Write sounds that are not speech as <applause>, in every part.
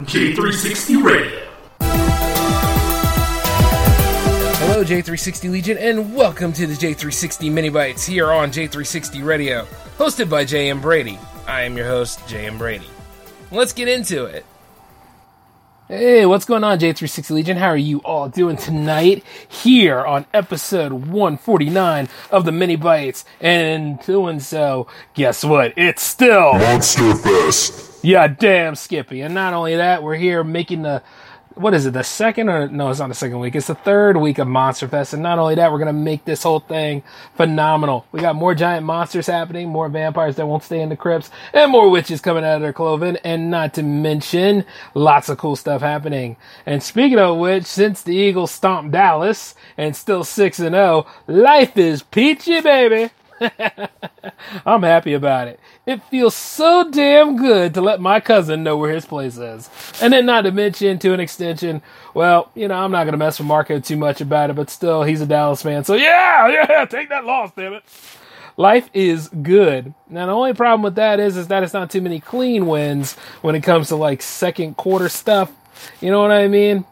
J360 Radio. Hello, J360 Legion, and welcome to the J360 Mini Bites here on J360 Radio, hosted by J.M. Brady. I am your host, J.M. Brady. Let's get into it. Hey, what's going on, J360 Legion? How are you all doing tonight here on episode 149 of the Mini Bites? And doing so, guess what? It's still Monster Fest. Yeah, damn Skippy. And not only that, we're here making the what is it, the second or no, it's not the second week, it's the third week of Monster Fest. And not only that, we're gonna make this whole thing phenomenal. We got more giant monsters happening, more vampires that won't stay in the crypts, and more witches coming out of their cloven, and not to mention lots of cool stuff happening. And speaking of which, since the Eagles stomped Dallas and still six and zero, life is peachy, baby. <laughs> I'm happy about it. It feels so damn good to let my cousin know where his place is. And then not to mention to an extension, well, you know, I'm not gonna mess with Marco too much about it, but still he's a Dallas fan. So yeah, <laughs> yeah, take that loss, damn it. Life is good. Now the only problem with that is is that it's not too many clean wins when it comes to like second quarter stuff. You know what I mean?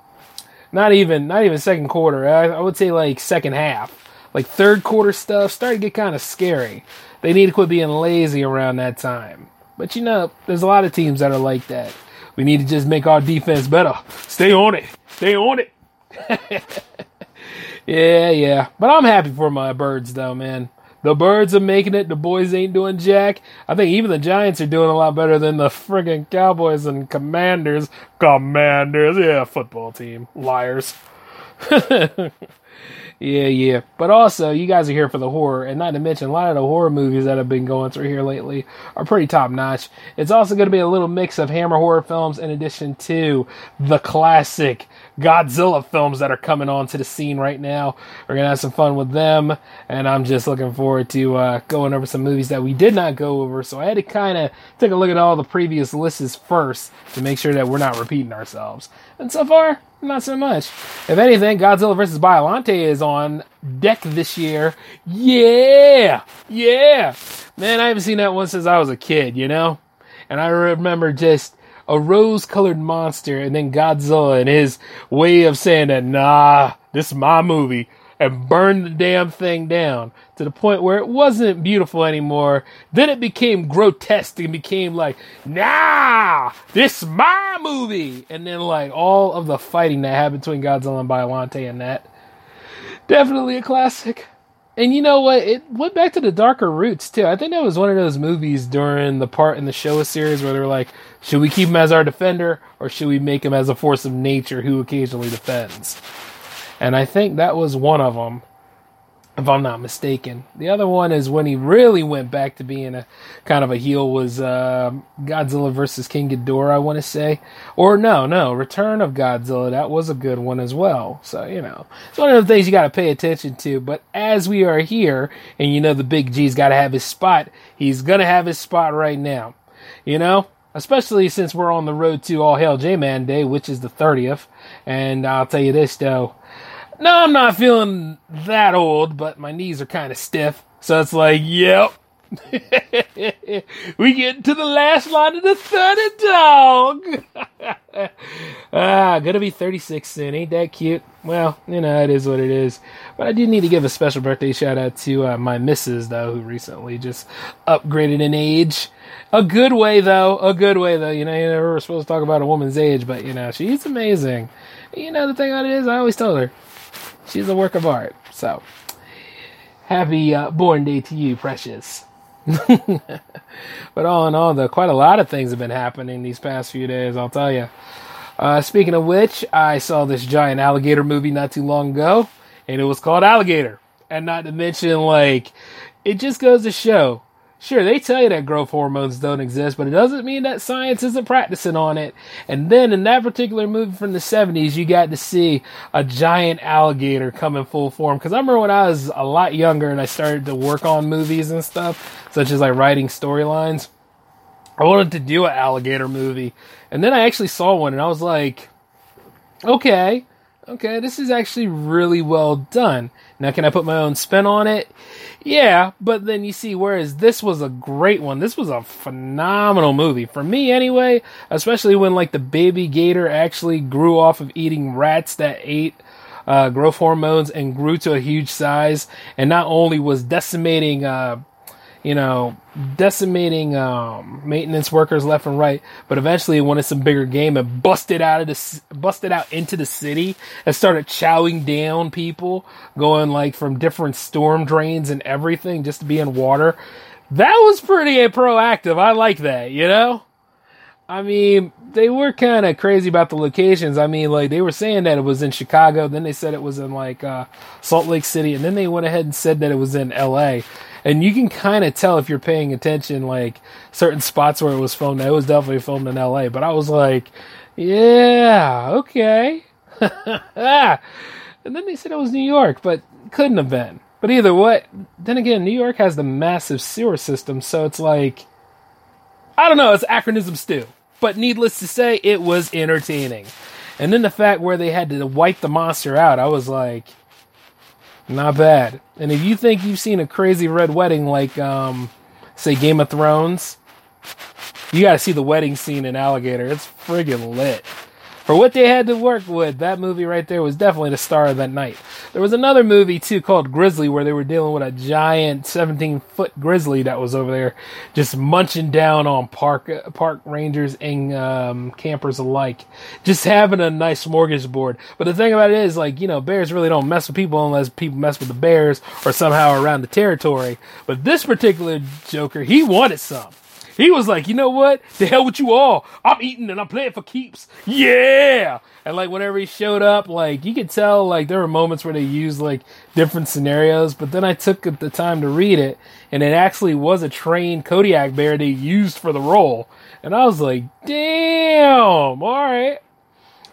Not even not even second quarter. I, I would say like second half like third quarter stuff started to get kind of scary. They need to quit being lazy around that time. But you know, there's a lot of teams that are like that. We need to just make our defense better. Stay on it. Stay on it. <laughs> yeah, yeah. But I'm happy for my birds though, man. The birds are making it. The boys ain't doing jack. I think even the Giants are doing a lot better than the friggin' Cowboys and Commanders. Commanders, yeah, football team. Liars. <laughs> Yeah, yeah. But also, you guys are here for the horror, and not to mention, a lot of the horror movies that have been going through here lately are pretty top notch. It's also going to be a little mix of Hammer horror films in addition to the classic Godzilla films that are coming onto the scene right now. We're to have some fun with them, and I'm just looking forward to uh, going over some movies that we did not go over. So I had to kind of take a look at all the previous lists first to make sure that we're not repeating ourselves. And so far, not so much. If anything, Godzilla vs. Biollante is on deck this year. Yeah! Yeah! Man, I haven't seen that one since I was a kid, you know? And I remember just a rose colored monster and then Godzilla and his way of saying that, nah, this is my movie and burn the damn thing down to the point where it wasn't beautiful anymore. Then it became grotesque and became like, nah, this is my movie. And then like all of the fighting that happened between Godzilla and Biollante and that. Definitely a classic. And you know what? It went back to the darker roots too. I think that was one of those movies during the part in the Showa series where they were like, should we keep him as our defender or should we make him as a force of nature who occasionally defends? And I think that was one of them, if I'm not mistaken. The other one is when he really went back to being a kind of a heel was uh, Godzilla versus King Ghidorah, I want to say. Or no, no, Return of Godzilla. That was a good one as well. So, you know, it's one of the things you got to pay attention to. But as we are here, and you know the Big G's got to have his spot, he's to have his spot right now. You know? Especially since we're on the road to All Hail J-Man Day, which is the 30th. And I'll tell you this, though. No, I'm not feeling that old, but my knees are kind of stiff. So it's like, yep. <laughs> we get to the last line of the third dog. <laughs> ah, gonna be 36 soon. Ain't that cute? Well, you know, it is what it is. But I do need to give a special birthday shout out to uh, my missus, though, who recently just upgraded in age. A good way, though. A good way, though. You know, you never were supposed to talk about a woman's age, but, you know, she's amazing. You know, the thing about it is, I always tell her, she's a work of art. So, happy uh, born day to you, precious. <laughs> but all in all, though, quite a lot of things have been happening these past few days, I'll tell you. Uh, speaking of which, I saw this giant alligator movie not too long ago, and it was called Alligator. And not to mention, like, it just goes to show Sure, they tell you that growth hormones don't exist, but it doesn't mean that science isn't practicing on it. And then in that particular movie from the 70s, you got to see a giant alligator come in full form. Because I remember when I was a lot younger and I started to work on movies and stuff, such as like writing storylines, I wanted to do an alligator movie. And then I actually saw one and I was like, okay, okay, this is actually really well done. Now, can I put my own spin on it? Yeah, but then you see, whereas this was a great one, this was a phenomenal movie. For me, anyway, especially when, like, the baby gator actually grew off of eating rats that ate uh, growth hormones and grew to a huge size, and not only was decimating uh, you know, decimating um, maintenance workers left and right. But eventually, it wanted some bigger game and busted out of the busted out into the city and started chowing down people, going like from different storm drains and everything just to be in water. That was pretty proactive. I like that. You know. I mean, they were kind of crazy about the locations. I mean, like they were saying that it was in Chicago, then they said it was in like uh, Salt Lake City, and then they went ahead and said that it was in L.A and you can kind of tell if you're paying attention, like certain spots where it was filmed. It was definitely filmed in L.A., but I was like, yeah, okay. <laughs> and then they said it was New York, but couldn't have been. But either way, then again, New York has the massive sewer system, so it's like, I don't know, it's acronym stew. But needless to say, it was entertaining. And then the fact where they had to wipe the monster out, I was like, not bad. And if you think you've seen a crazy red wedding like, um, say, Game of Thrones, you got to see the wedding scene in Alligator. It's friggin' lit for what they had to work with, that movie right there was definitely the star of that night. There was another movie too called Grizzly where they were dealing with a giant 17 foot grizzly that was over there just munching down on park park rangers and um, campers alike, just having a nice smorgasbord. But the thing about it is, like you know, bears really don't mess with people unless people mess with the bears or somehow around the territory. But this particular Joker, he wanted some. He was like, you know what? The hell with you all. I'm eating and I'm playing for keeps. Yeah. And like whenever he showed up, like you could tell like there were moments where they used like different scenarios, but then I took the time to read it and it actually was a trained Kodiak bear they used for the role. And I was like, damn, all right.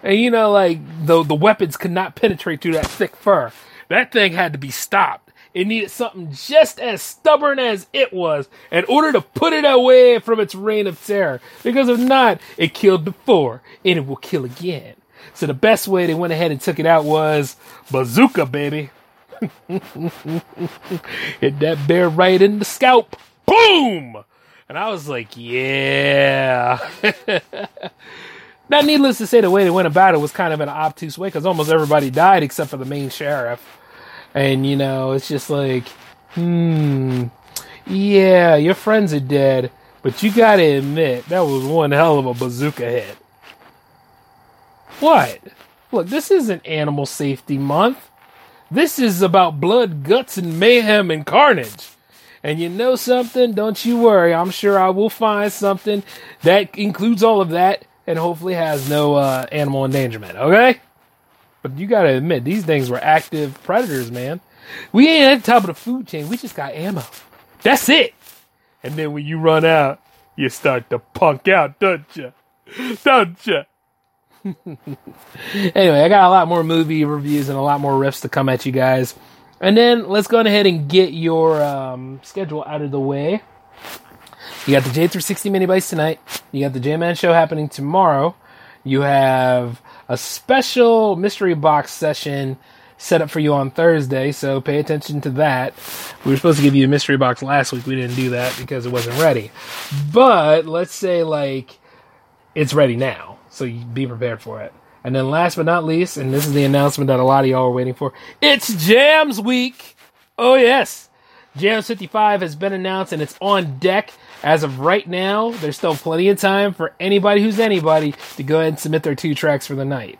And you know, like the the weapons could not penetrate through that thick fur. That thing had to be stopped. It needed something just as stubborn as it was in order to put it away from its reign of terror. Because if not, it killed before and it will kill again. So the best way they went ahead and took it out was bazooka, baby. <laughs> Hit that bear right in the scalp. Boom! And I was like, yeah. <laughs> now, needless to say, the way they went about it was kind of an obtuse way because almost everybody died except for the main sheriff. And, you know, it's just like, hmm, yeah, your friends are dead, but you gotta admit, that was one hell of a bazooka hit. What? Look, this isn't Animal Safety Month. This is about blood, guts, and mayhem and carnage. And you know something? Don't you worry. I'm sure I will find something that includes all of that and hopefully has no uh, animal endangerment. Okay? But you gotta admit, these things were active predators, man. We ain't at the top of the food chain. We just got ammo. That's it. And then when you run out, you start to punk out, don't you? Don't you? <laughs> anyway, I got a lot more movie reviews and a lot more riffs to come at you guys. And then let's go ahead and get your um, schedule out of the way. You got the J360 mini bites tonight. You got the J Man show happening tomorrow. You have a special mystery box session set up for you on Thursday, so pay attention to that. We were supposed to give you a mystery box last week. We didn't do that because it wasn't ready. But let's say like it's ready now, so be prepared for it. And then last but not least, and this is the announcement that a lot of y'all are waiting for, it's Jams Week. Oh yes. Jams 55 has been announced and it's on deck as of right now, there's still plenty of time for anybody who's anybody to go ahead and submit their two tracks for the night.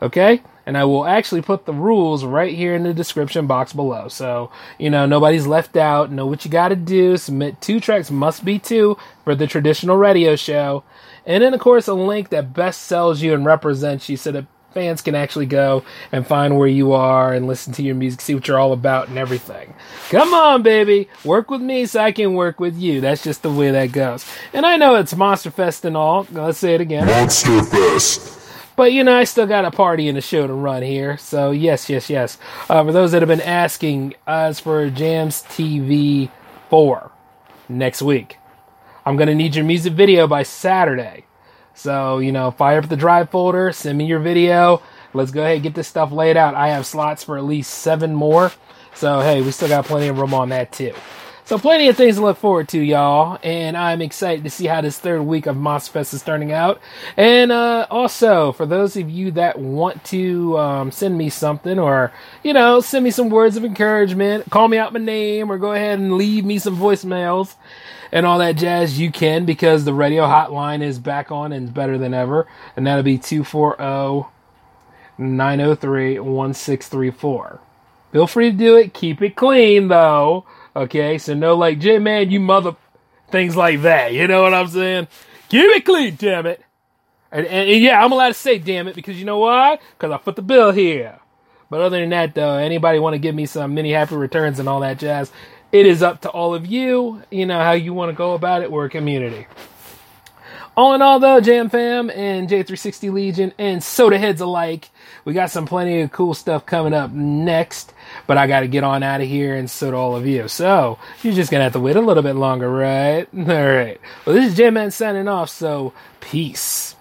Okay? And I will actually put the rules right here in the description box below. So, you know, nobody's left out. Know what you gotta do. Submit two tracks, must be two, for the traditional radio show. And then, of course, a link that best sells you and represents you so that fans can actually go and find where you are and listen to your music, see what you're all about and everything. Come on, baby. Work with me so I can work with you. That's just the way that goes. And I know it's Monster Fest and all. Let's say it again. Monster Fest. But you know, I still got a party and a show to run here. So yes, yes, yes. Uh, for those that have been asking, as for Jams TV 4 next week, I'm going to need your music video by Saturday. So, you know, fire up the drive folder, send me your video, let's go ahead and get this stuff laid out. I have slots for at least seven more. So, hey, we still got plenty of room on that, too. So, plenty of things to look forward to, y'all. And I'm excited to see how this third week of Moss Fest is turning out. And uh, also, for those of you that want to um, send me something or, you know, send me some words of encouragement, call me out my name, or go ahead and leave me some voicemails and all that jazz, you can because the radio hotline is back on and better than ever. And that'll be 240 903 1634. Feel free to do it. Keep it clean, though. Okay, so no like, J man, you mother things like that. You know what I'm saying? Keep it clean, damn it. And, and, and yeah, I'm allowed to say damn it because you know why? Because I put the bill here. But other than that, though, anybody want to give me some mini happy returns and all that jazz, it is up to all of you. You know how you want to go about it. We're a community. All in all, though, Jam Fam and J360 Legion and Soda Heads alike, we got some plenty of cool stuff coming up next. But I got to get on out of here, and so do all of you. So you're just gonna have to wait a little bit longer, right? <laughs> All right. Well, this is Jam Man signing off. So peace.